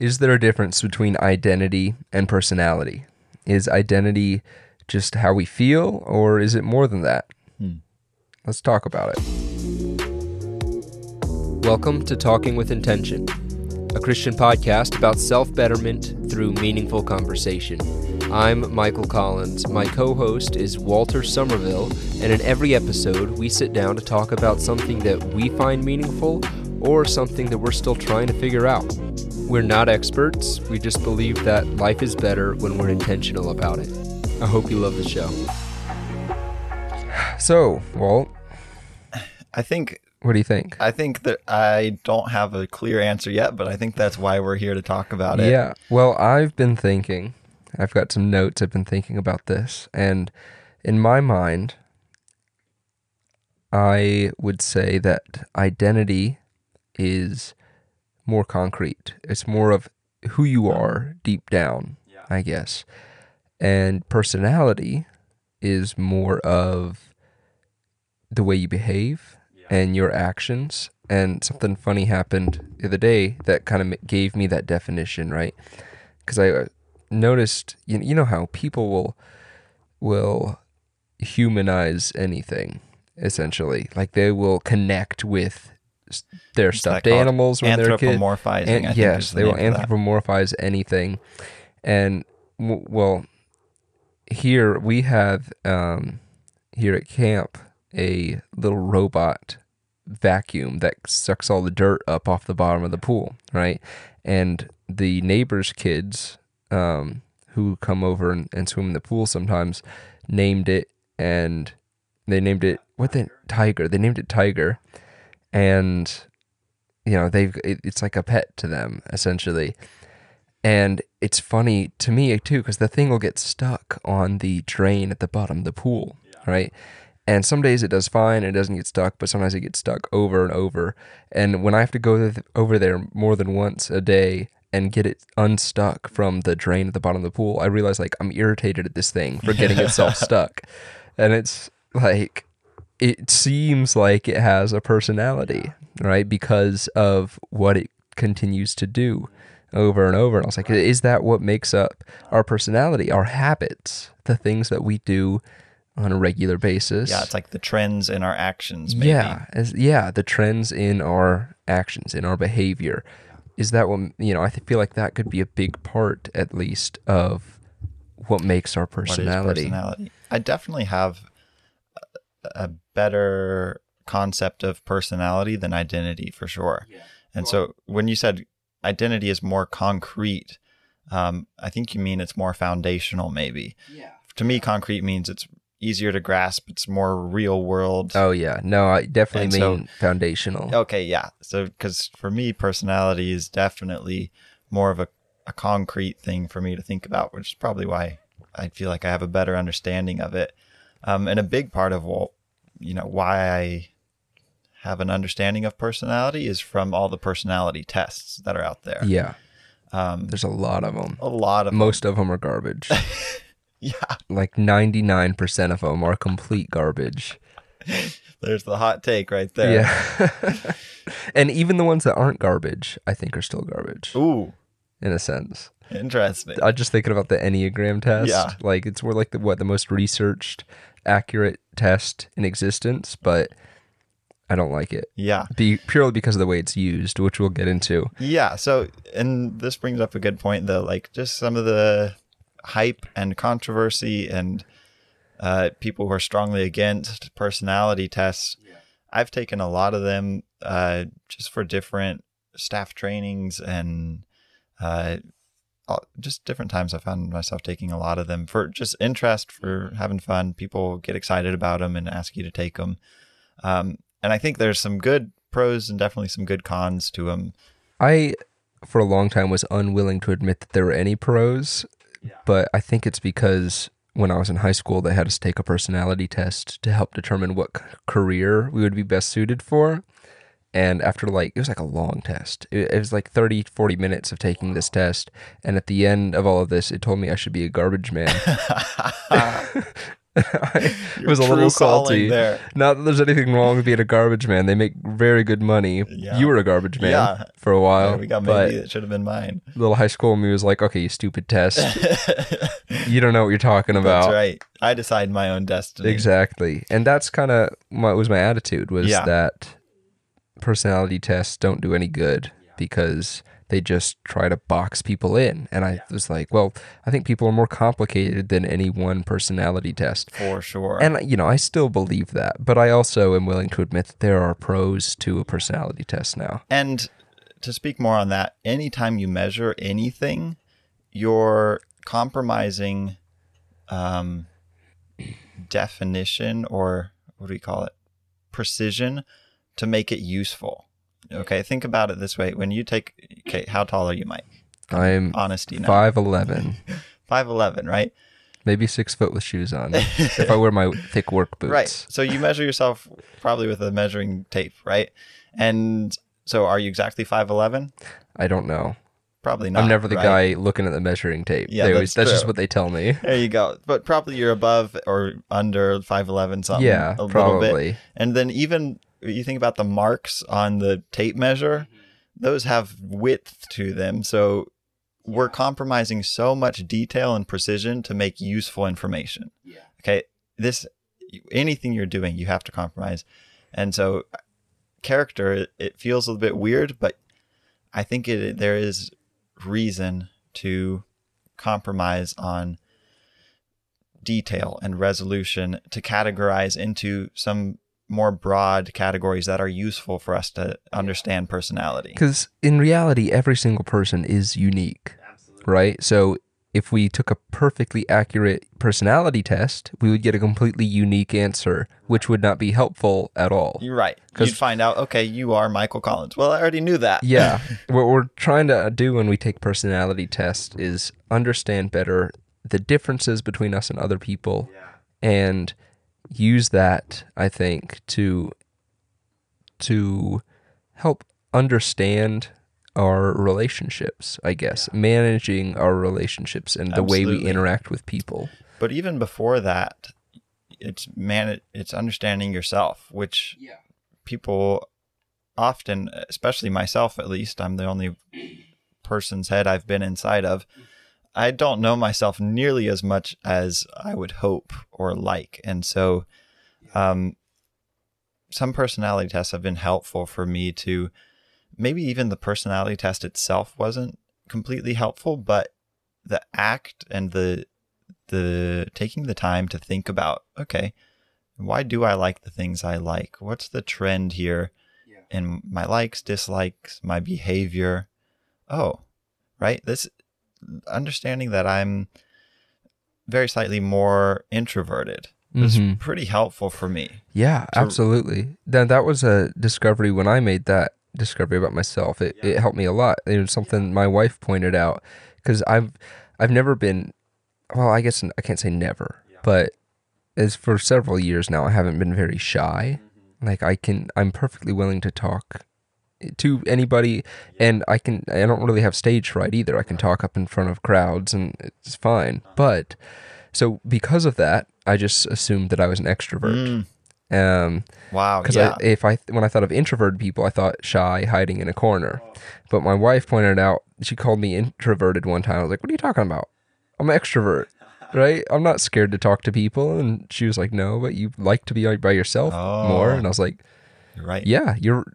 is there a difference between identity and personality? Is identity just how we feel, or is it more than that? Hmm. Let's talk about it. Welcome to Talking with Intention, a Christian podcast about self betterment through meaningful conversation. I'm Mikel Collins. My co host is Walter Somerville, and in every episode, we sit down to talk about something that we find meaningful or something that we're still trying to figure out. We're not experts, we just believe that life is better when we're intentional about it. I hope you love the show. So, Walt, I think what do you think? I think that I don't have a clear answer yet, but I think that's why we're here to talk about it. Yeah. Well, I've been thinking, I've got some notes, I've been thinking about this, and in my mind, I would say that identity is more concrete. It's more of who you are deep down, I guess. And personality is more of the way you behave and your actions. And something funny happened the other day that kind of gave me that definition, right? Because I uh, noticed, you, you know how people will will humanize anything essentially like they will connect with their stuffed animals when they're kids Anthropomorphizing. think yes, the they will anthropomorphize anything. And w- well, here we have um, here at camp a little robot vacuum that sucks all the dirt up off the bottom of the pool, right? And the neighbors' kids um, who come over and, and swim in the pool sometimes named it, and they named it what the tiger. They named it Tiger, and you know they've it, it's like a pet to them essentially. And it's funny to me too because the thing will get stuck on the drain at the bottom of the pool right? And some days it does fine and it doesn't get stuck but sometimes it gets stuck over and over. And when i have to go th- over there more than once a day and get it unstuck from the drain at the bottom of the pool i realize like i'm irritated at this thing for getting itself stuck. And it's like it seems like it has a personality, right? Because of what it continues to do over and over. And I was like, is that what makes up our personality, our habits, the things that we do on a regular basis? Yeah, it's like the trends in our actions. Maybe. yeah, as, yeah, the trends in our actions, in our behavior. Is that what you know? I feel like that could be a big part, at least, of what makes our personality. personality? I definitely have a- a better concept of personality than identity for sure. Yeah. And so when you said identity is more concrete, um, I think you mean it's more foundational, maybe. Yeah. To me, concrete means it's easier to grasp. It's more real world. Oh yeah, no, I definitely And so- mean foundational. Okay, yeah. So, because for me, personality is definitely more of a, a concrete thing for me to think about, which is probably why I feel like I have a better understanding of it. Um, and a big part of what, you know, why I have an understanding of personality is from all the personality tests that are out there. Yeah, Um, there's a lot of them. a lot of Most of them are garbage. yeah. like 99% of them are complete garbage. There's the hot take right there. Yeah. and even the ones that aren't garbage, I think are still garbage Ooh, in a sense. interesting. I'm just thinking about the Enneagram test. Yeah. Like it's more like the what the most researched accurate test in existence, but I don't like it. yeah. Be purely because of the way it's used, which we'll get into. Yeah. So, and this brings up a good point, though. Like, just some of the hype and controversy and uh, people who are strongly against personality tests. I've taken a lot of them uh, just for different staff trainings and uh, all- just different times. I found myself taking a lot of them for just interest, for having fun. People get excited about them and ask you to take them. Um, and I think there's some good pros and definitely some good cons to them. I, for a long time, was unwilling to admit that there were any pros, yeah. but I think it's because when I was in high school, they had us take a personality test to help determine what career we would be best suited for. And after like, it was like a long test. It, it was like 30, 40 minutes of taking this test. And at the end of all of this, it told me I should be a garbage man. it was a little salty. there. Not that there's anything wrong with being a garbage man. They make very good money. Yeah. You were a garbage man Yeah. for a while. There we got Maybe it should have been mine. little high school me was like, okay, you stupid test. you don't know what you're talking about. That's right. I decide my own destiny. Exactly. And that's kind of what was my attitude was Yeah. that personality tests don't do any good because they just try to box people in. And I was like, well, I think people are more complicated than any one personality test. For sure. And you know, I still believe that, but I also am willing to admit that there are pros to a personality test now. And to speak more on that, anytime you measure anything, you're compromising um, definition or what do we call it? Precision to make it useful. Okay, think about it this way. When you take, okay, how tall are you, Mike? I'm Honesty now. five eleven, 5'11, right? maybe six foot with shoes on. if I wear my thick work boots. Right. So you measure yourself probably with a measuring tape, right? And so are you exactly 5'11? I don't know. Probably not. I'm never the right? guy looking at the measuring tape. Yeah, They always, that's that's just what they tell me. There you go. But probably you're above or under 5'11 something. yeah, a little bit. probably. And then even you think about the marks on the tape measure, mm-hmm. those have width to them. So we're compromising so much detail and precision to make useful information. Yeah. Okay. This, anything you're doing, you have to compromise. And so character, it, feels a little bit weird, but I think it, there is reason to compromise on detail and resolution to categorize into some more broad categories that are useful for us to understand personality. Because in reality, every single person is unique, right? So if we took a perfectly accurate personality test, we would get a completely unique answer, which would not be helpful at all. You're right. 'Cause- You'd find out, okay, you are Mikel Collins. Well, I already knew that. Yeah. what we're trying to do when we take personality tests is understand better the differences between us and other people and use that, I think, to to help understand our relationships, I guess, managing our relationships and the way we interact with people. But even before that, it's man, it's understanding yourself, which people often, especially myself at least, I'm the only person's head I've been inside of. Mm-hmm. I don't know myself nearly as much as I would hope or like, and so um, some personality tests have been helpful for me to maybe even the personality test itself wasn't completely helpful, but the act and the the taking the time to think about okay why do i like the things i like? What's the trend here in my likes dislikes my behavior? Oh right? This understanding that i'm very slightly more introverted is Mhm. pretty helpful for me Yeah, to- absolutely. That that was a discovery when I made that discovery about myself. It it helped me a lot. It was something my wife pointed out because I've I've never been well, I guess I can't say never, but as for several years now, I haven't been very shy. Like I can, I'm perfectly willing to talk to anybody, and I can. I don't really have stage fright either. I can talk up in front of crowds, and it's fine. But so because of that, I just assumed that I was an extrovert. Um, wow because yeah if I when I thought of introverted people, I thought shy, hiding in a corner. But my wife pointed out she called me introverted one time. I was like, "What are you talking about? I'm an extrovert, right? I'm not scared to talk to people." And she was like, "No, but you like to be by yourself more." Oh. And I was like, right "Yeah, you're,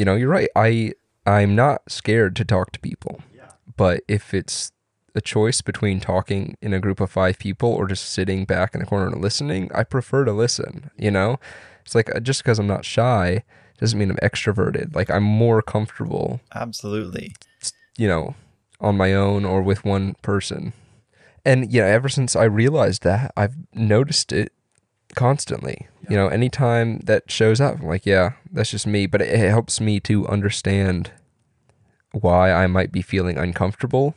you know, you're right. I I'm not scared to talk to people. Yeah. But if it's a choice between talking in a group of five people or just sitting back in a corner and listening, I prefer to listen. You know, it's like uh, just because I'm not shy doesn't mean I'm extroverted. Like I'm more comfortable, absolutely you know, on my own or with one person. And yeah, ever since I realized that, I've noticed it constantly. You know, anytime that shows up, I'm like, yeah, that's just me. But it, it helps me to understand why I might be feeling uncomfortable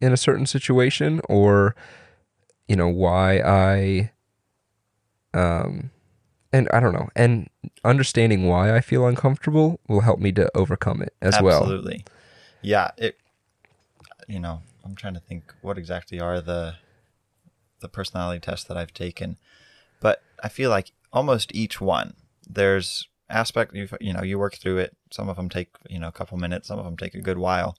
in a certain situation or, you know, why I, um, and I don't know. And understanding why I feel uncomfortable will help me to overcome it as well. Absolutely. Yeah, it you know, I'm trying to think what exactly are the the personality tests that I've taken. But I feel like almost each one there's aspect you you know you work through it. Some of them take you know a couple minutes, some of them take a good while,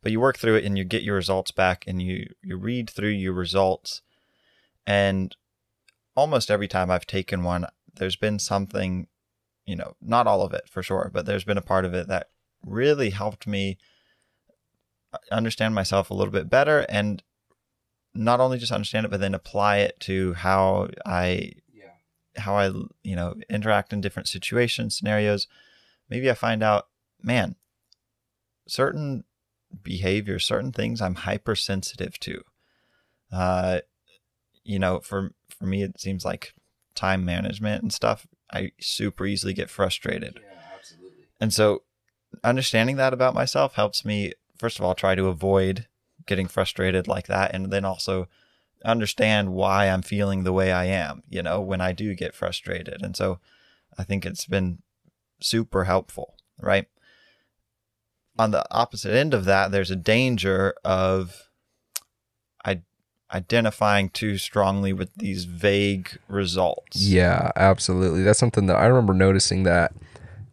but you work through it and you get your results back and you you read through your results, and almost every time I've taken one, there's been something, you know, not all of it for sure, but there's been a part of it that really helped me uh, understand myself a little bit better and not only just understand it but then apply it to how I how I you know interact in different situations scenarios maybe I find out man certain behaviors certain things I'm hypersensitive to uh you know for for me it seems like time management and stuff I super easily get frustrated Yeah, absolutely. and so understanding that about myself helps me, first of all, try to avoid getting frustrated like that. And then also understand why I'm feeling the way I am, you know, when I do get frustrated. And so I think it's been super helpful, right? On the opposite end of that, there's a danger of I identifying too strongly with these vague results. Yeah, absolutely. That's something that I remember noticing that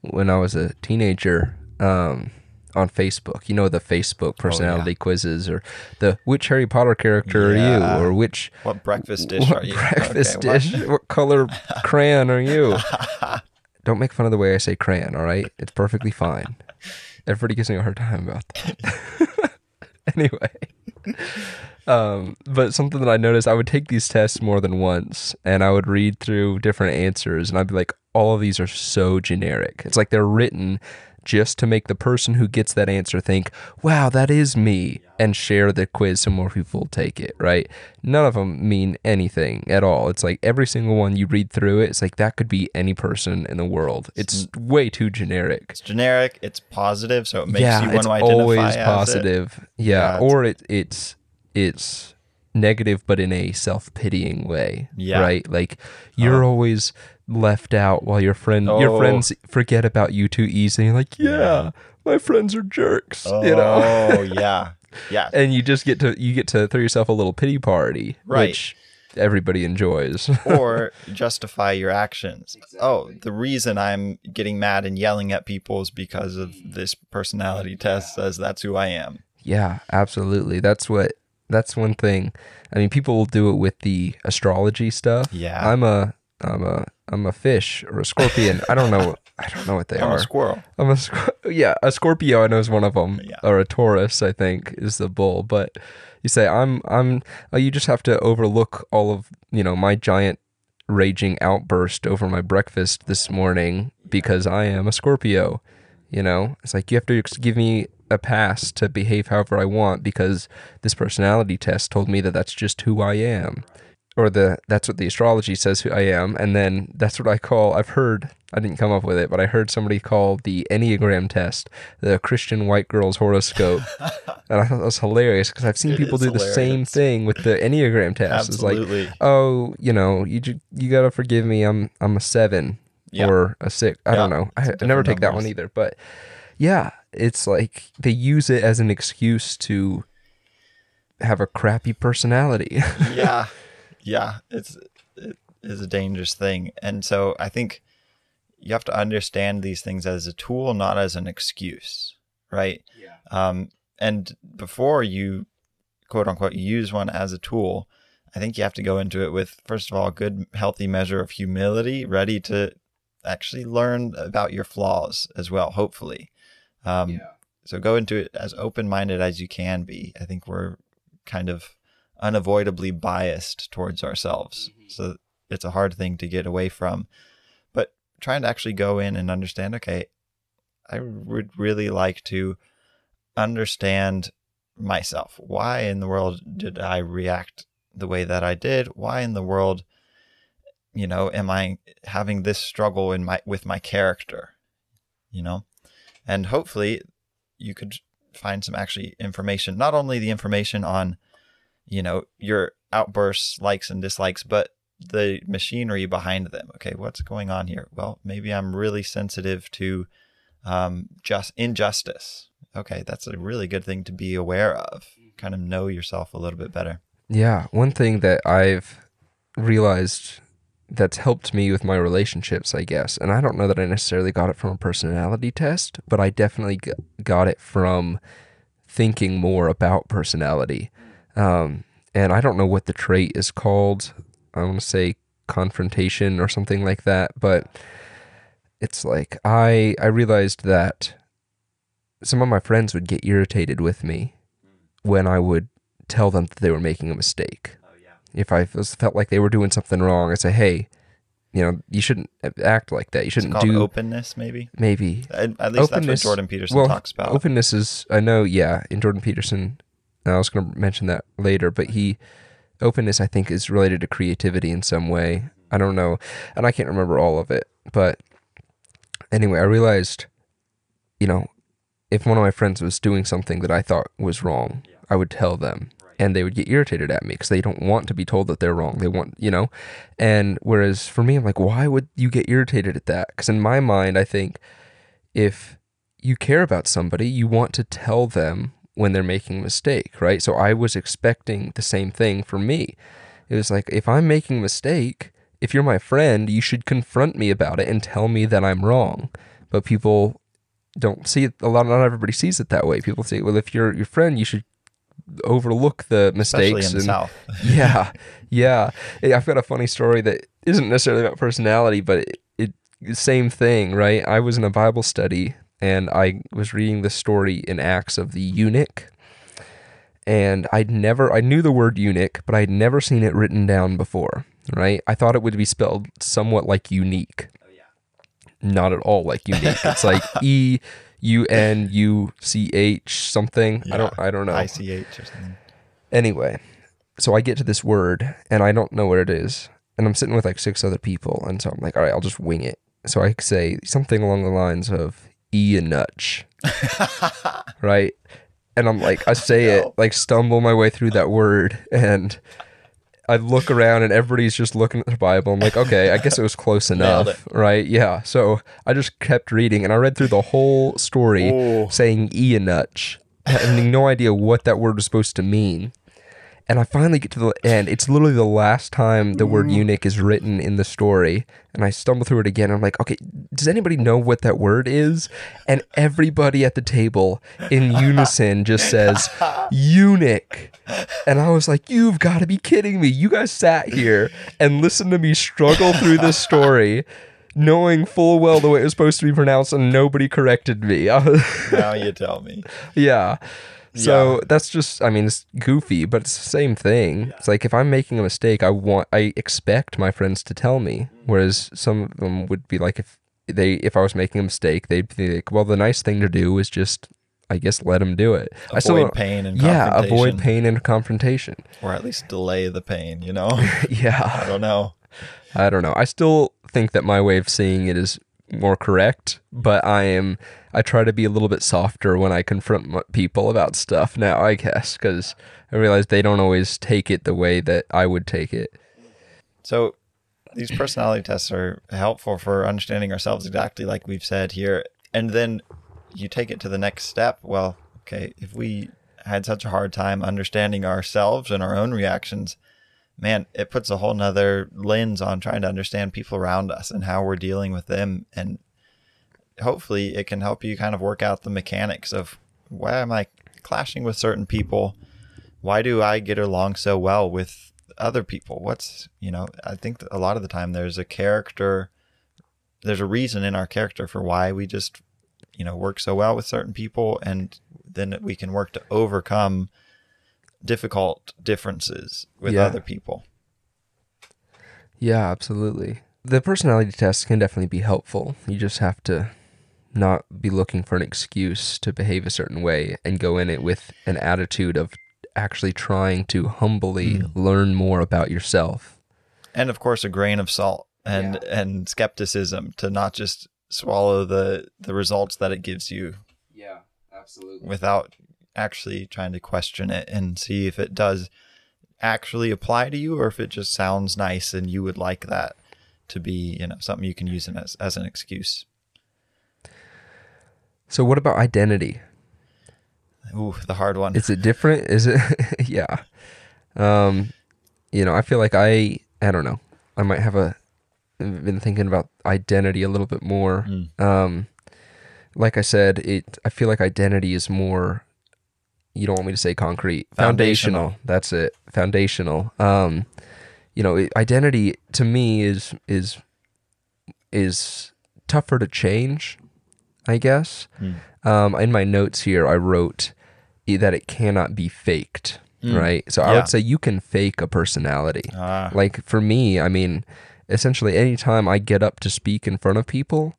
when I was a teenager um, on Facebook. You know the Facebook personality quizzes or the which Harry Potter character Yeah. are you or which What breakfast dish what are you? breakfast Okay, what- dish what color crayon are you? Don't make fun of the way I say crayon, all right? It's perfectly fine. Everybody gives me a hard time about that. anyway, um, but something that I noticed, I would take these tests more than once, and I would read through different answers, and I'd be like, all of these are so generic. It's like they're written just to make the person who gets that answer think, wow, that is me, and share the quiz so more people take it, right? None of them mean anything at all. It's like every single one you read through it, it's like that could be any person in the world. It's way too generic. It's generic. It's positive, so it makes yeah, you want it's to identify always as it. positive. Yeah, Yeah, or it, it's it's negative, but in a self pitying way. Yeah. right. Like you're uh-huh. always left out while your friend your Oh. friends forget about you too easy. You're like, yeah, Yeah. my friends are jerks. Oh, You know, oh, yeah, yeah. and you just get to you get to throw yourself a little pity party, Right. which everybody enjoys. or justify your actions. Oh, the reason I'm getting mad and yelling at people is because of this personality test says that's who I am. Yeah, absolutely. That's what that's one thing. I mean, people will do it with the astrology stuff. Yeah. I'm a I'm a I'm a fish or a scorpion. I don't know. I don't know what they are. I'm a squirrel. I'm a sc- yeah, a Scorpio. I know is one of them, Yeah. or a Taurus. I think is the bull. But you say I'm I'm. Oh, you just have to overlook all of you know my giant raging outburst over my breakfast this morning because I am a Scorpio. You know, it's like you have to give me a pass to behave however I want because this personality test told me that that's just who I am or the that's what the astrology says who I am, and then that's what I call. I've heard I didn't come up with it, but I heard somebody call the Enneagram test the Christian white girl's horoscope, and I thought that was hilarious because I've seen It people do the same thing with the Enneagram test. It's like, oh, you know, you you gotta forgive me. I'm I'm a seven Yeah. or a six. I don't know. I, I never take that one either, but yeah, it's like they use it as an excuse to have a crappy personality. yeah, yeah. It's it is a dangerous thing, and so I think you have to understand these things as a tool, not as an excuse, right? Yeah. Um, and before you quote unquote use one as a tool, I think you have to go into it with first of all a good healthy measure of humility, ready to actually learn about your flaws as well. Hopefully, um, so go into it as open minded as you can be. I think we're kind of unavoidably biased towards ourselves. Mm-hmm. So it's a hard thing to get away from. But trying to actually go in and understand, okay, I would really like to understand myself. Why in the world did I react the way that I did? Why in the world, you know, am I having this struggle in my with my character? You know? And hopefully you could find some actually information, not only the information on, you know, your outbursts, likes and dislikes, but the machinery behind them. Okay, what's going on here? Well, maybe I'm really sensitive to um, just injustice. Okay, that's a really good thing to be aware of. Kind of know yourself a little bit better. Yeah, one thing that I've realized that's helped me with my relationships, I guess. And I don't know that I necessarily got it from a personality test, but I definitely got it from thinking more about personality. Um, and I don't know what the trait is called. I want to say confrontation or something like that, but it's like I I realized that some of my friends would get irritated with me when I would tell them that they were making a mistake. Oh yeah. If I felt like they were doing something wrong, I say, "Hey, you know, you shouldn't act like that. You shouldn't do openness, maybe. maybe At, at least Openness- that's what Jordan Peterson well, talks about. openness is I know, yeah, in Jordan Peterson. I was going to mention that later, but he openness I think is related to creativity in some way. I don't know, and I can't remember all of it, but anyway, I realized, you know, if one of my friends was doing something that I thought was wrong, I would tell them. And they would get irritated at me because they don't want to be told that they're wrong. They want, you know, and whereas for me, I'm like, why would you get irritated at that? Because in my mind, I think if you care about somebody, you want to tell them when they're making a mistake, right? So I was expecting the same thing for me. It was like, if I'm making a mistake, if you're my friend, you should confront me about it and tell me that I'm wrong. But people don't see it. A lot, not everybody sees it that way. People say, well, if you're your friend, you should overlook the mistakes in the yeah, yeah. I've got a funny story that isn't necessarily about personality, but it, it same thing, right? I was in a Bible study and I was reading the story in Acts of the eunuch, and I'd never, I knew the word eunuch, but I'd never seen it written down before, right? I thought it would be spelled somewhat like unique. Oh, yeah. Not at all like unique. It's like E U N U C H something. I don't, I don't know. ICH or something. Anyway, so I get to this word and I don't know what it is. And I'm sitting with like six other people. And so I'm like, all right, I'll just wing it. So I say something along the lines of E and nutch. right? And I'm like, I say it, like stumble my way through that word. And I look around and everybody's just looking at the Bible. I'm like, okay, I guess it was close enough. Right? Yeah. So I just kept reading and I read through the whole story Ooh. saying Eonutch, having no idea what that word was supposed to mean. And I finally get to the end. It's literally the last time the word mm. eunuch is written in the story. And I stumble through it again. I'm like, okay, does anybody know what that word is? And everybody at the table in unison just says eunuch. And I was like, you've got to be kidding me. You guys sat here and listened to me struggle through this story. Knowing full well the way it was supposed to be pronounced, and nobody corrected me. Now you tell me. yeah. So that's just, I mean, it's goofy, but it's the same thing. It's like if I'm making a mistake, I want, I expect my friends to tell me. Whereas some of them would be like, if they, if I was making a mistake, they'd be like, well, the nice thing to do is just, I guess, let them do it. I still Avoid pain and yeah, avoid pain and confrontation. Or at least delay the pain, you know? Yeah. I don't know. I don't know. I still think that my way of seeing it is more correct, but I am. I try to be a little bit softer when I confront people about stuff now. I guess because I realize they don't always take it the way that I would take it. So these personality tests are helpful for understanding ourselves exactly like we've said here. And then you take it to the next step. Well, okay, if we had such a hard time understanding ourselves and our own reactions, man, it puts a whole nother lens on trying to understand people around us and how we're dealing with them. And hopefully it can help you kind of work out the mechanics of why am I clashing with certain people? Why do I get along so well with other people? What's, you know, I think a lot of the time there's a character, there's a reason in our character for why we just, you know, work so well with certain people. And then we can work to overcome difficult differences with Yeah. other people. Yeah, absolutely. The personality test can definitely be helpful. You just have to not be looking for an excuse to behave a certain way and go in it with an attitude of actually trying to humbly hmm. learn more about yourself. and of course a grain of salt and and skepticism to not just swallow the the results that it gives you Yeah, absolutely. without actually trying to question it and see if it does actually apply to you or if it just sounds nice and you would like that to be you know something you can use in as, as an excuse So what about identity? ooh the hard one Is it different? Is it yeah. Um you know, I feel like I I don't know. I might have a been thinking about identity a little bit more. Mm. Um, like I said, it. I feel like identity is more. You don't want me to say concrete. Foundational. Foundational. That's it. Foundational. Um, you know, identity to me is is is tougher to change. I guess. Mm. Um, in my notes here, I wrote that it cannot be faked. Mm. Right. So I would say you can fake a personality. Ah, Like for me, I mean, essentially anytime I get up to speak in front of people,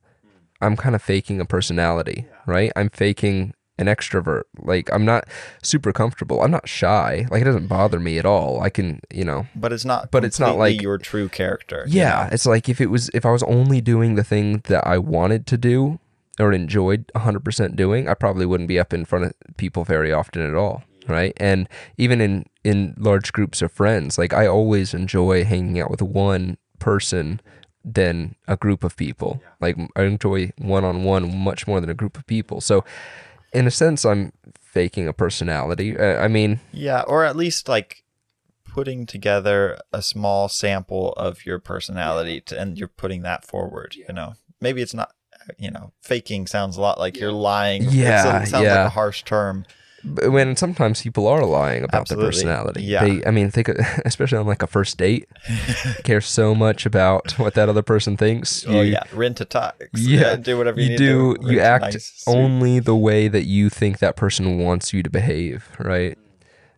I'm kind of faking a personality, right? I'm faking an extrovert. Like I'm not super comfortable. I'm not shy. Like it doesn't bother me at all. I can, you know, but it's not. but it's not like- your true character. you yeah, know? it's like if it was if I was only doing the thing that I wanted to do or enjoyed 100% doing, I probably wouldn't be up in front of people very often at all, right? And even in in large groups of friends, like I always enjoy hanging out with one person than a group of people. Like I enjoy one-on-one much more than a group of people. So in a sense I'm faking a personality. Uh, I mean, Yeah, or at least like putting together a small sample of your personality to, and you're putting that forward, you know. Maybe it's not you know, faking sounds a lot like you're lying. Yeah, it sounds yeah. like a harsh term. When sometimes people are lying about Absolutely. their personality. Yeah. They, I mean, think, especially on like a first date, care so much about what that other person thinks. oh You- yeah, rent a tux. Yeah. do whatever you, You need do, to you act nice only the way that you think that person wants you to behave, right?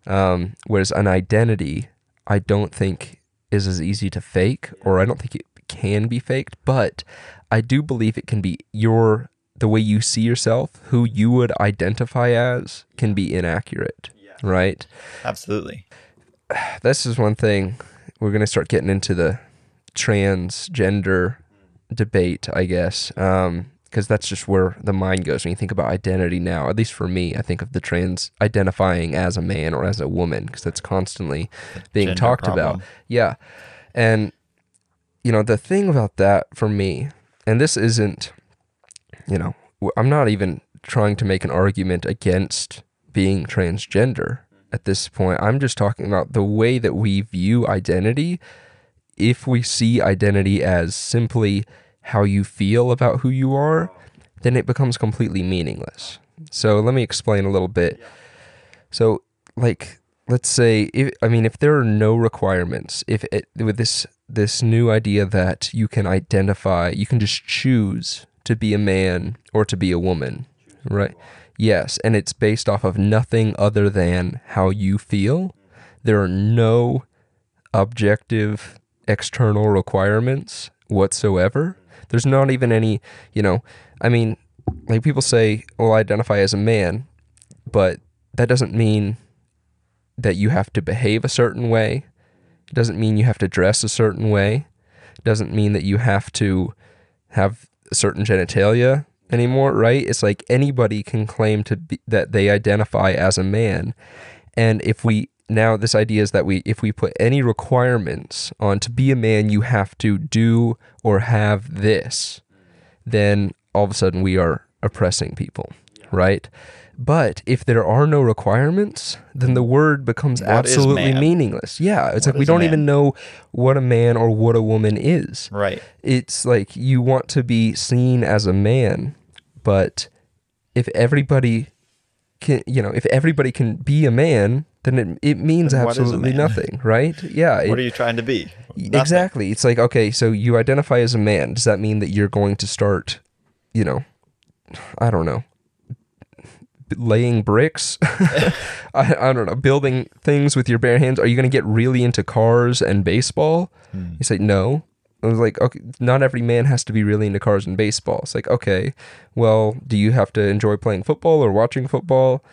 Um, whereas an identity, I don't think is as easy to fake, or I don't think it can be faked, but I do believe it can be your the way you see yourself, who you would identify as, can be inaccurate, right? Absolutely. this is one thing we're going to start getting into the transgender debate, I guess, um, because that's just where the mind goes when you think about identity now. At least for me, I think of the trans identifying as a man or as a woman because that's constantly being gender talked problem. about. Yeah, and you know the thing about that for me, and this isn't, you know, I'm not even trying to make an argument against being transgender at this point. I'm just talking about the way that we view identity. If we see identity as simply how you feel about who you are, then it becomes completely meaningless. So let me explain a little bit. So, like, let's say, if, I mean, if there are no requirements, if it, with this this new idea that you can identify, you can just choose to be a man or to be a woman, right? Yes, and it's based off of nothing other than how you feel. There are no objective external requirements whatsoever. There's not even any, you know, I mean, like people say, well, I identify as a man, but that doesn't mean that you have to behave a certain way. It doesn't mean you have to dress a certain way. It doesn't mean that you have to have certain genitalia anymore, right? It's like anybody can claim to be that they identify as a man. And if we now this idea is that we if we put any requirements on to be a man you have to do or have this, then all of a sudden we are oppressing people, right? But if there are no requirements, then the word becomes What absolutely meaningless. Yeah, it's What like we don't even know what a man or what a woman is. Right. It's like you want to be seen as a man, but if everybody can, you know, if everybody can be a man, then it, it means Then what is a absolutely nothing, right? Yeah, it- What are you trying to be? Nothing. Exactly. It's like, okay, so you identify as a man. Does that mean that you're going to start, you know, I don't know, laying bricks? I, I don't know, building things with your bare hands? Are you going to get really into cars and baseball? Hmm. You say, no. I was like, okay, not every man has to be really into cars and baseball. It's like, okay, well, do you have to enjoy playing football or watching football?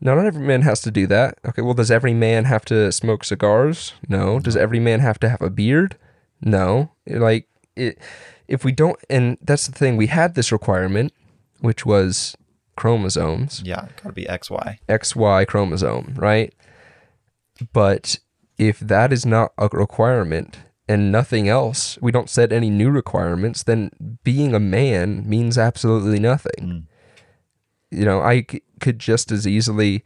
No, not every man has to do that. Okay, well, does every man have to smoke cigars? No. Does every man have to have a beard? No. Like it, if we don't, and that's the thing, we had this requirement, which was chromosomes, Yeah, gotta be XY. XY chromosome, right? But if that is not a requirement and nothing else, we don't set any new requirements, then being a man means absolutely nothing. You know, I c- could just as easily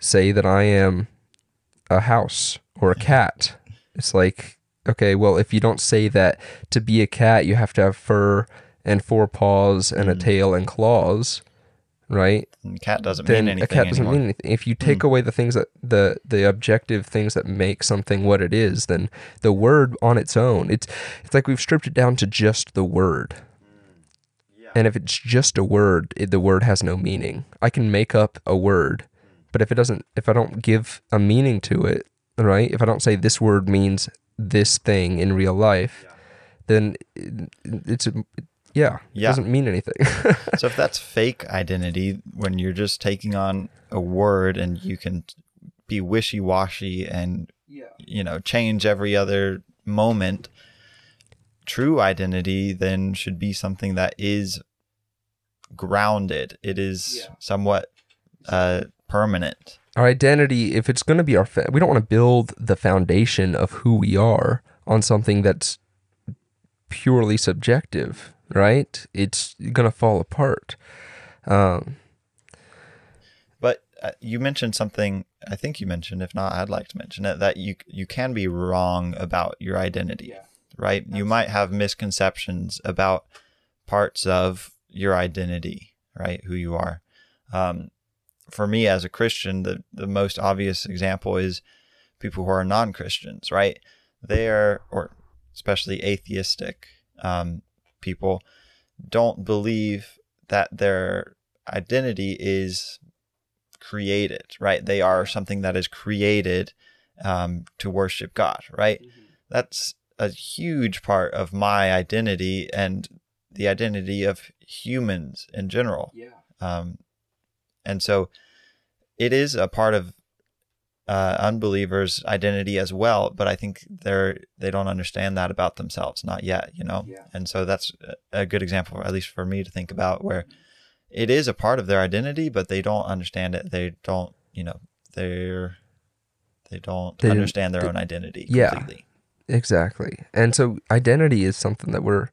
say that I am a house or a cat. It's like, okay, well, if you don't say that to be a cat, you have to have fur and four paws and a Mm. tail and claws, right? And cat doesn't then mean anything a cat doesn't anymore. mean anything. If you take Mm. away the things that the the objective things that make something what it is, then the word on its own, it's it's like we've stripped it down to just the word. And if it's just a word, it, the word has no meaning. I can make up a word, but if it doesn't, if I don't give a meaning to it, right? If I don't say this word means this thing in real life, then it, it's a, yeah, it Yeah. doesn't mean anything. so if that's fake identity, when you're just taking on a word and you can be wishy washy and you know change every other moment, true identity then should be something that is grounded. It is Yeah. somewhat uh, permanent. our identity if it's going to be our fa- we don't want to build the foundation of who we are on something that's purely subjective right it's going to fall apart um But uh, you mentioned something. I think you mentioned. If not, I'd like to mention it. That you you can be wrong about your identity, right? You might have misconceptions about parts of your identity, right? Who you are. Um, for me, as a Christian, the the most obvious example is people who are non Christians, right? They are, or especially atheistic um, people, don't believe that their identity is created, right? They are something that is created um, to worship God, right? That's a huge part of my identity and the identity of humans in general. Yeah. Um, and so it is a part of uh, unbelievers' identity as well, but I think they're they don't understand that about themselves, not yet, you know. Yeah. And so that's a- a good example, at least for me, to think about where it is a part of their identity, but they don't understand it. They don't, you know, they're they don't They understand their they- own identity Yeah. completely. exactly and so identity is something that we're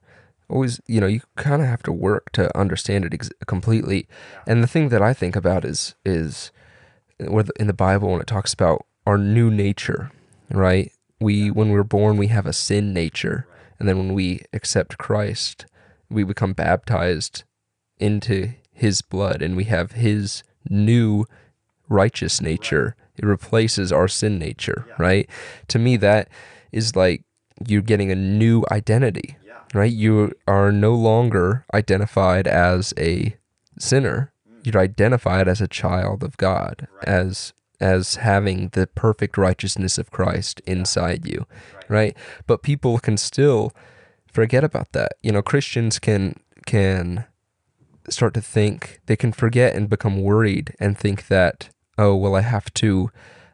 always you know you kind of have to work to understand it ex- completely and the thing that i think about is is where the- in the bible when it talks about our new nature right? We when we're born we have a sin nature. And then when we accept christ we become baptized into his blood and we have his new righteous nature. It replaces our sin nature right? To me that is like you're getting a new identity right? You are no longer identified as a sinner you're identified as a child of god as as having the perfect righteousness of christ inside you right. but people can still forget about that. You know christians can can start to think they can forget and become worried and think that oh well i have to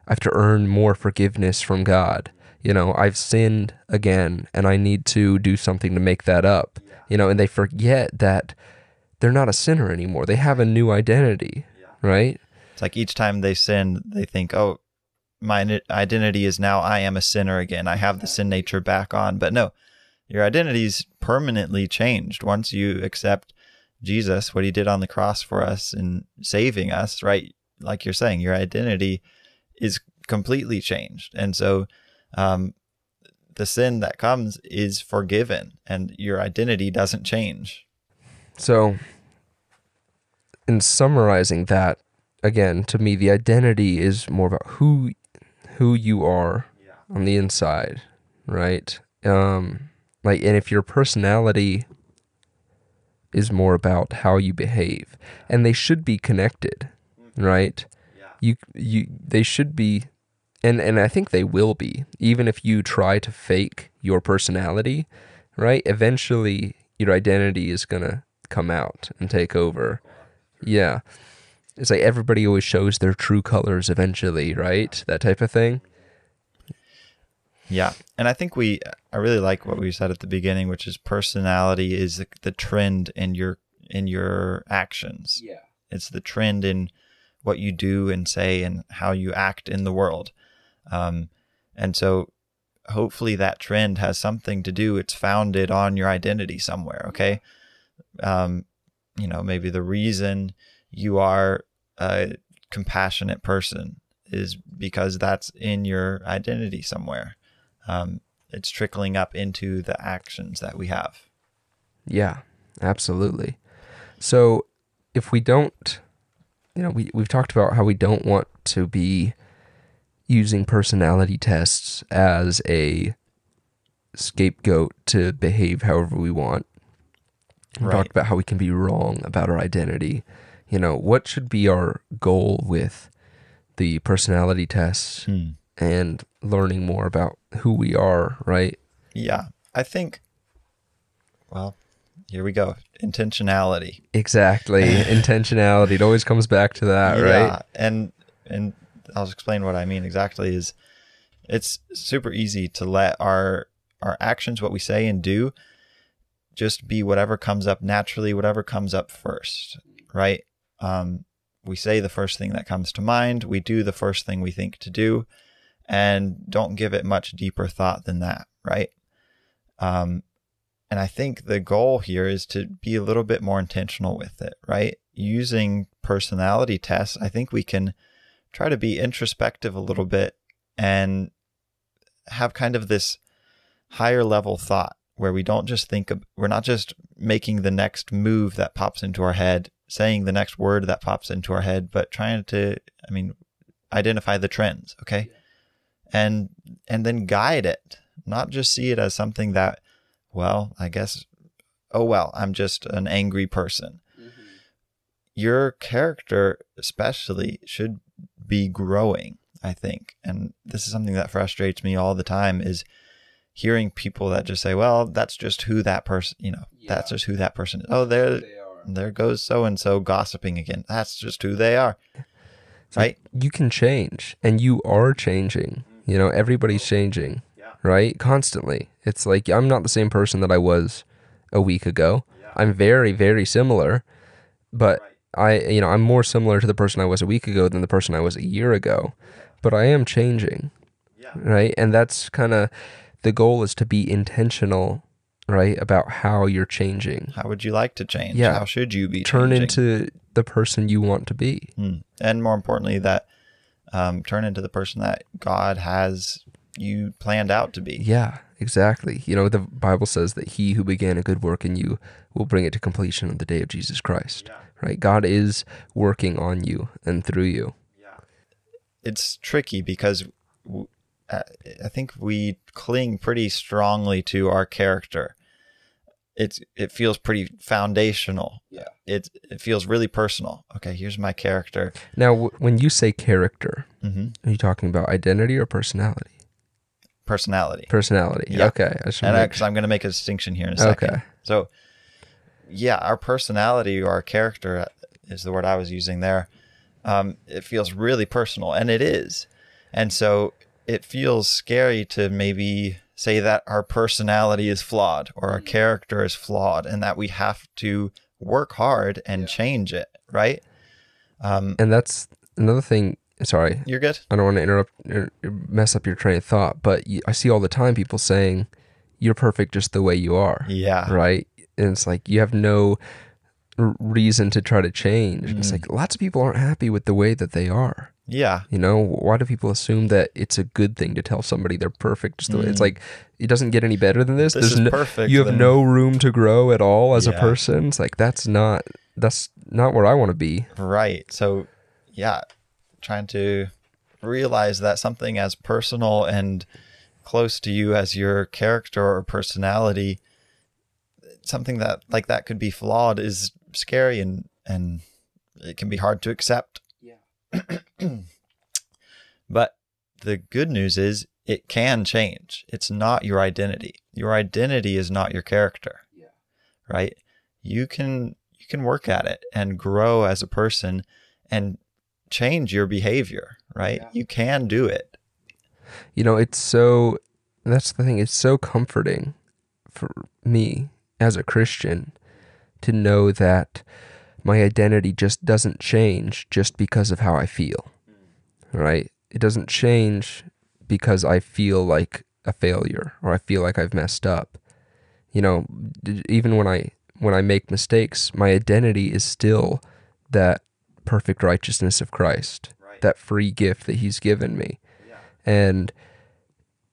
i have to earn more forgiveness from god. You know i've sinned again and i need to do something to make that up. You know and they forget that they're not a sinner anymore they have a new identity right It's like each time they sin, they think, "Oh, my identity is now I am a sinner again. I have the sin nature back on." But no, your identity's permanently changed once you accept Jesus, what he did on the cross for us and saving us, right? Like you're saying, your identity is completely changed. And so um the sin that comes is forgiven and your identity doesn't change. So, in summarizing that, again, to me, the identity is more about who who you are on the inside, right? Um, like, and if your personality is more about how you behave, and they should be connected, right? Yeah. You you they should be, and and I think they will be, even if you try to fake your personality, right? Eventually, your identity is gonna come out and take over. Yeah. It's like everybody always shows their true colors eventually, right? That type of thing. Yeah. And I think we, I really like what we said at the beginning, which is personality is the, the trend in your, in your actions. Yeah. It's the trend in what you do and say and how you act in the world. Um, and so hopefully that trend has something to do. It's founded on your identity somewhere. Okay. Um, you know, maybe the reason you are a compassionate person is because that's in your identity somewhere. Um, it's trickling up into the actions that we have. Yeah, absolutely. So if we don't, you know, we, we've talked about how we don't want to be using personality tests as a scapegoat to behave however we want. We Right. talked about how we can be wrong about our identity. You know, what should be our goal with the personality tests hmm. and learning more about who we are, right? Yeah. I think, well, here we go. Intentionality. Exactly. Intentionality. It always comes back to that, right? And and I'll explain what I mean exactly is it's super easy to let our our actions, what we say and do, just be whatever comes up naturally, whatever comes up first, right? Um, we say the first thing that comes to mind, we do the first thing we think to do, and don't give it much deeper thought than that, right? Um, and I think the goal here is to be a little bit more intentional with it, right? Using personality tests, I think we can try to be introspective a little bit and have kind of this higher level thought where we don't just think of, we're not just making the next move that pops into our head, saying the next word that pops into our head, but trying to, I mean, identify the trends, okay? And and then guide it, not just see it as something that, well, I guess, oh well, I'm just an angry person. Mm-hmm. Your character, especially, should be growing. I think, and this is something that frustrates me all the time is hearing people that just say, "Well, that's just who that person, you know, that's just who that person is." Oh, there, there goes so and so gossiping again. That's just who they are, right? You can change and you are changing. You know, everybody's changing, right? Constantly. It's like I'm not the same person that I was a week ago. I'm very, very similar, but I, you know, I'm more similar to the person I was a week ago than the person I was a year ago. But I am changing, right? And that's kind of the goal is to be intentional, right, about how you're changing. How would you like to change? Yeah. How should you be Turn changing? into the person you want to be. Mm. and more importantly, that um, turn into the person that God has you planned out to be. Yeah, exactly. You know, the Bible says that he who began a good work in you will bring it to completion on the day of Jesus Christ. Right? God is working on you and through you. Yeah. It's tricky because w- I think we cling pretty strongly to our character. It's it feels pretty foundational. Yeah. It it feels really personal. Okay, here's my character. Now, w- when you say character, hmm are you talking about identity or personality? Personality. Personality. Yeah. Okay. I just and wanna I, make 'cause I'm going to make a distinction here in a second. Okay. So, yeah, our personality or our character uh, is the word I was using there. Um, it feels really personal, and it is. And so it feels scary to maybe say that our personality is flawed or our character is flawed and that we have to work hard and change it, right? Um, And that's another thing. Sorry, you're good? I don't want to interrupt, er, mess up your train of thought, but I see all the time people saying, you're perfect just the way you are. Yeah. right? And it's like you have no reason to try to change. It's Mm. like lots of people aren't happy with the way that they are. Yeah. You know, why do people assume that it's a good thing to tell somebody they're perfect? Just the way it's Mm. like it doesn't get any better than this. This There's is no, perfect, You have then- no room to grow at all as a person. It's like that's not that's not where I want to be. Right. So, yeah, trying to realize that something as personal and close to you as your character or personality, something that like that could be flawed is scary and and it can be hard to accept. Yeah. but the good news is it can change. It's not your identity. Your identity is not your character. Yeah. Right? You can you can work at it and grow as a person and change your behavior, right? Yeah. You can do it. You know, it's so that's the thing. It's so comforting for me as a Christian to know that my identity just doesn't change just because of how I feel. Right? It doesn't change because I feel like a failure or I feel like I've messed up. You know, even when I when I make mistakes, my identity is still that perfect righteousness of Christ, Right. that free gift that he's given me. And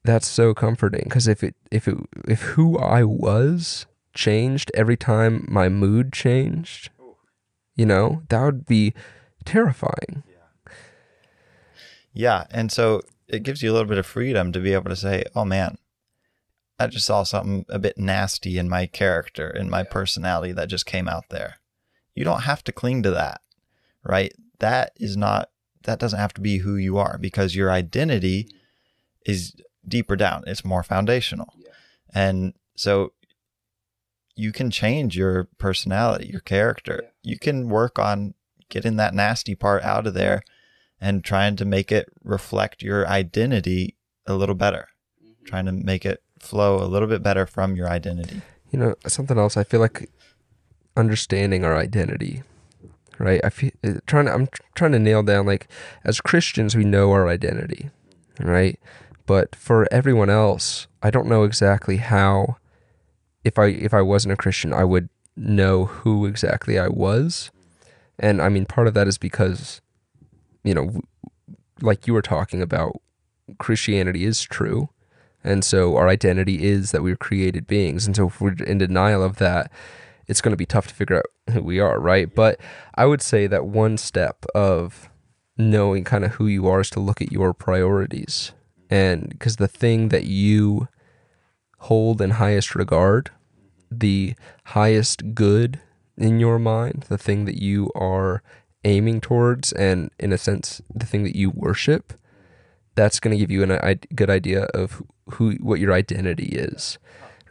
that's so comforting because if it if it if who I was changed every time my mood changed, you know, that would be terrifying. Yeah. And so it gives you a little bit of freedom to be able to say, oh man, I just saw something a bit nasty in my character, in my personality that just came out there. You don't have to cling to that, right? That is not, that doesn't have to be who you are because your identity is deeper down, it's more foundational. Yeah. And so you can change your personality, your character. You can work on getting that nasty part out of there and trying to make it reflect your identity a little better, trying to make it flow a little bit better from your identity. You know, something else. I feel like understanding our identity, right? I feel uh, trying to. I'm trying to nail down like as Christians we know our identity, right? But for everyone else, I don't know exactly how. If I if I wasn't a Christian, I would know who exactly I was, and I mean part of that is because, you know, like you were talking about, Christianity is true, and so our identity is that we're created beings. And so if we're in denial of that, it's going to be tough to figure out who we are, right? But I would say that one step of knowing kind of who you are is to look at your priorities. And because the thing that you hold in highest regard, the highest good in your mind, the thing that you are aiming towards, and in a sense, the thing that you worship, that's going to give you I- good idea of who what your identity is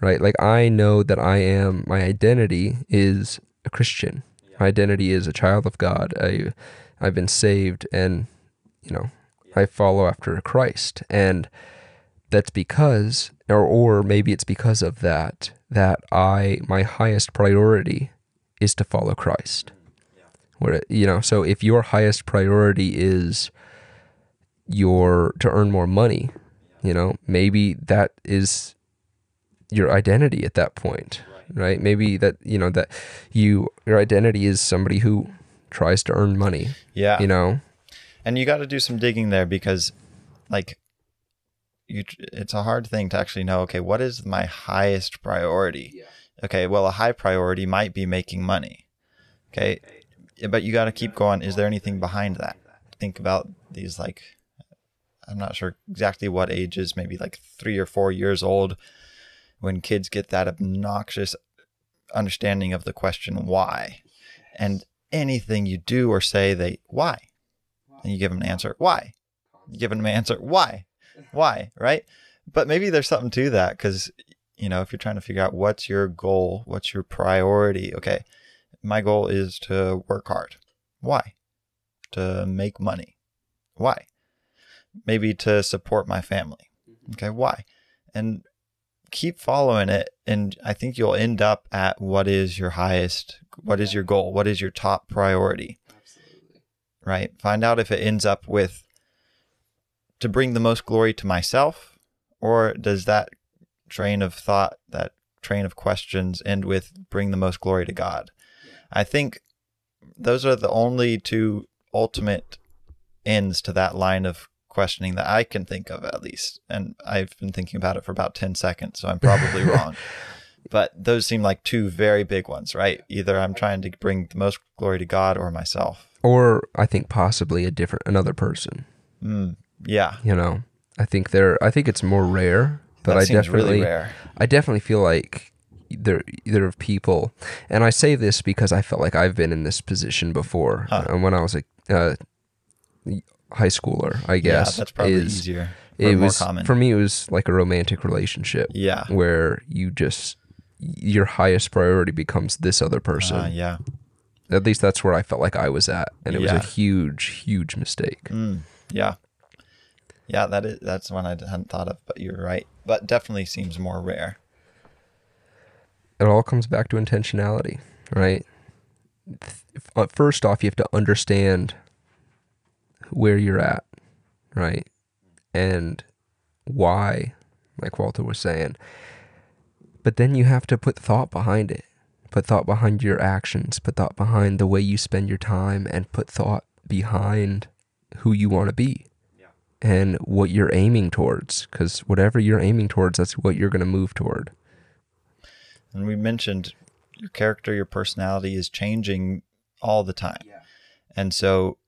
right? Like i know that i am my identity is a christian. My identity is a child of god. I i've been saved and you know i follow after christ. And that's because or or maybe it's because of that that i my highest priority is to follow christ. Where you know so if your highest priority is your to earn more money you know maybe that is your identity at that point right. maybe that you know that you your identity is somebody who tries to earn money Yeah. you know? And you got to do some digging there because, like, you it's a hard thing to actually know. Okay, what is my highest priority? Okay, well, a high priority might be making money. Okay, Yeah, but you got to keep going. Is there anything behind that? Think about these like, I'm not sure exactly what ages, maybe like three or four years old, when kids get that obnoxious understanding of the question why, and anything you do or say, they why and you give them an answer why you give them an answer why why right? But maybe there's something to that because you know if you're trying to figure out what's your goal what's your priority okay my goal is to work hard. Why? To make money. Why? Maybe to support my family. Mm-hmm. Okay why? And keep following it and i think you'll end up at what is your highest what is your goal? What is your top priority? Absolutely. right? Find out if it ends up with to bring the most glory to myself, or does that train of thought, that train of questions end with bring the most glory to God? I think those are the only two ultimate ends to that line of questioning that I can think of at least. And I've been thinking about it for about 10 seconds, so I'm probably wrong. But those seem like two very big ones, right? Either I'm trying to bring the most glory to God or myself. or i think possibly a different another person Mm, yeah. you know i think there i think it's more rare but that i definitely really rare. I definitely feel like there there are people, and I say this because I felt like I've been in this position before. Huh. And when I was a uh, high schooler, I guess yeah, that's probably is easier. It was common. for me. It was like a romantic relationship yeah. where you just your highest priority becomes this other person. Uh, yeah. At least that's where I felt like I was at, and it was a huge, huge mistake. Mm, yeah. Yeah, that is that's one I hadn't thought of, but you're right. But definitely seems more rare. it all comes back to intentionality, right? Uh, First off, you have to understand where you're at, right? And why, like Walter was saying. But then you have to put thought behind it. Put thought behind your actions, put thought behind the way you spend your time, and put thought behind who you want to be. And what you're aiming towards. Because whatever you're aiming towards, that's what you're going to move toward. And we mentioned your character, your personality is changing all the time. And so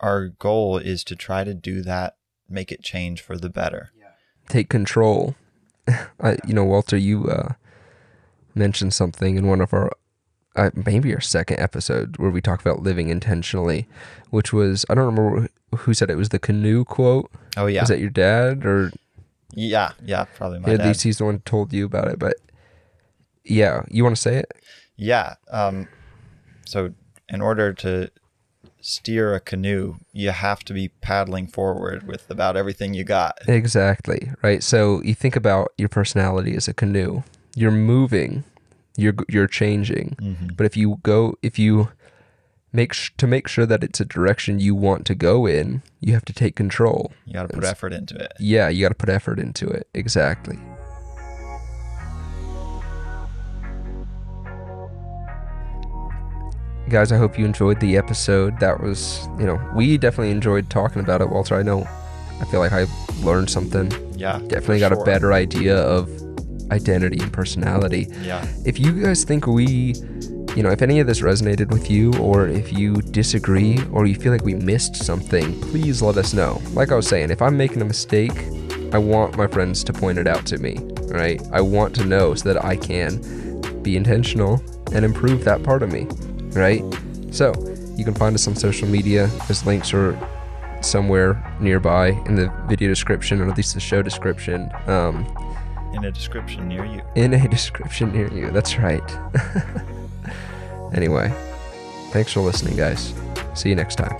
our goal is to try to do that, make it change for the better. Take control. I, you know, Walter, you uh, mentioned something in one of our uh, maybe our second episode where we talk about living intentionally, which was I don't remember who said it, was the canoe quote. Oh yeah. is that your dad or yeah, yeah, probably my yeah, dad. at least he's the one who told you about it. But yeah, you want to say it? Yeah. Um, so, in order to steer a canoe, you have to be paddling forward with about everything you got. Exactly. Right. So you think about your personality as a canoe. You're moving, you're you're changing. Mm-hmm. But if you go, if you make sh- to make sure that it's a direction you want to go in, you have to take control. You got to put effort into it. Yeah, you got to put effort into it. Exactly. Guys, I hope you enjoyed the episode. That was, you know, we definitely enjoyed talking about it, Walter. I know, I feel like I learned something. Yeah. Definitely got a better idea of identity and personality. Yeah. If you guys think we, you know, if any of this resonated with you, or if you disagree, or you feel like we missed something, please let us know. Like I was saying, if I'm making a mistake, I want my friends to point it out to me, right? I want to know so that I can be intentional and improve that part of me, right? So you can find us on social media. His links are somewhere nearby in the video description, or at least the show description. Um, In a description near you. in a description near you. That's right. anyway, thanks for listening, guys. See you next time.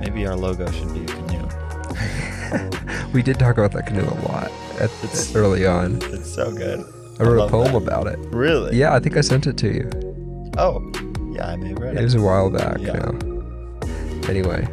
Maybe our logo should be a canoe. We did talk about that canoe a lot at, It's- early on. It's so good. I wrote a poem that. about it. Really? Yeah, I think I sent it to you. Oh, yeah, I may have read It it. was a while back Yeah. now. Anyway,